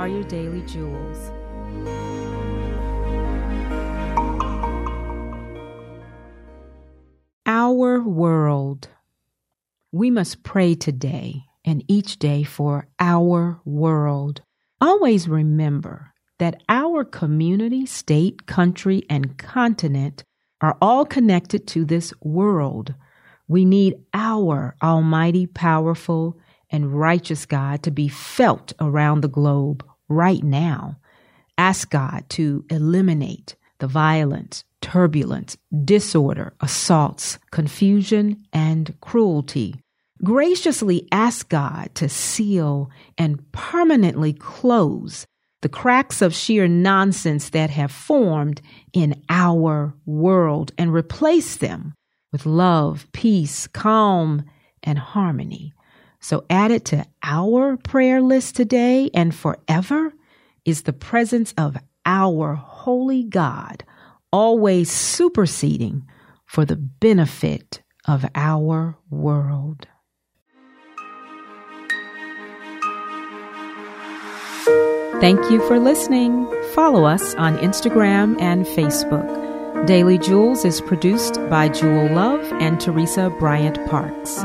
are your daily jewels. Our world. We must pray today and each day for our world. Always remember that our community, state, country, and continent are all connected to this world. We need our almighty, powerful, and righteous God to be felt around the globe right now. Ask God to eliminate the violence, turbulence, disorder, assaults, confusion, and cruelty. Graciously ask God to seal and permanently close the cracks of sheer nonsense that have formed in our world and replace them with love, peace, calm, and harmony. So, added to our prayer list today and forever is the presence of our holy God, always superseding for the benefit of our world. Thank you for listening. Follow us on Instagram and Facebook. Daily Jewels is produced by Jewel Love and Teresa Bryant Parks.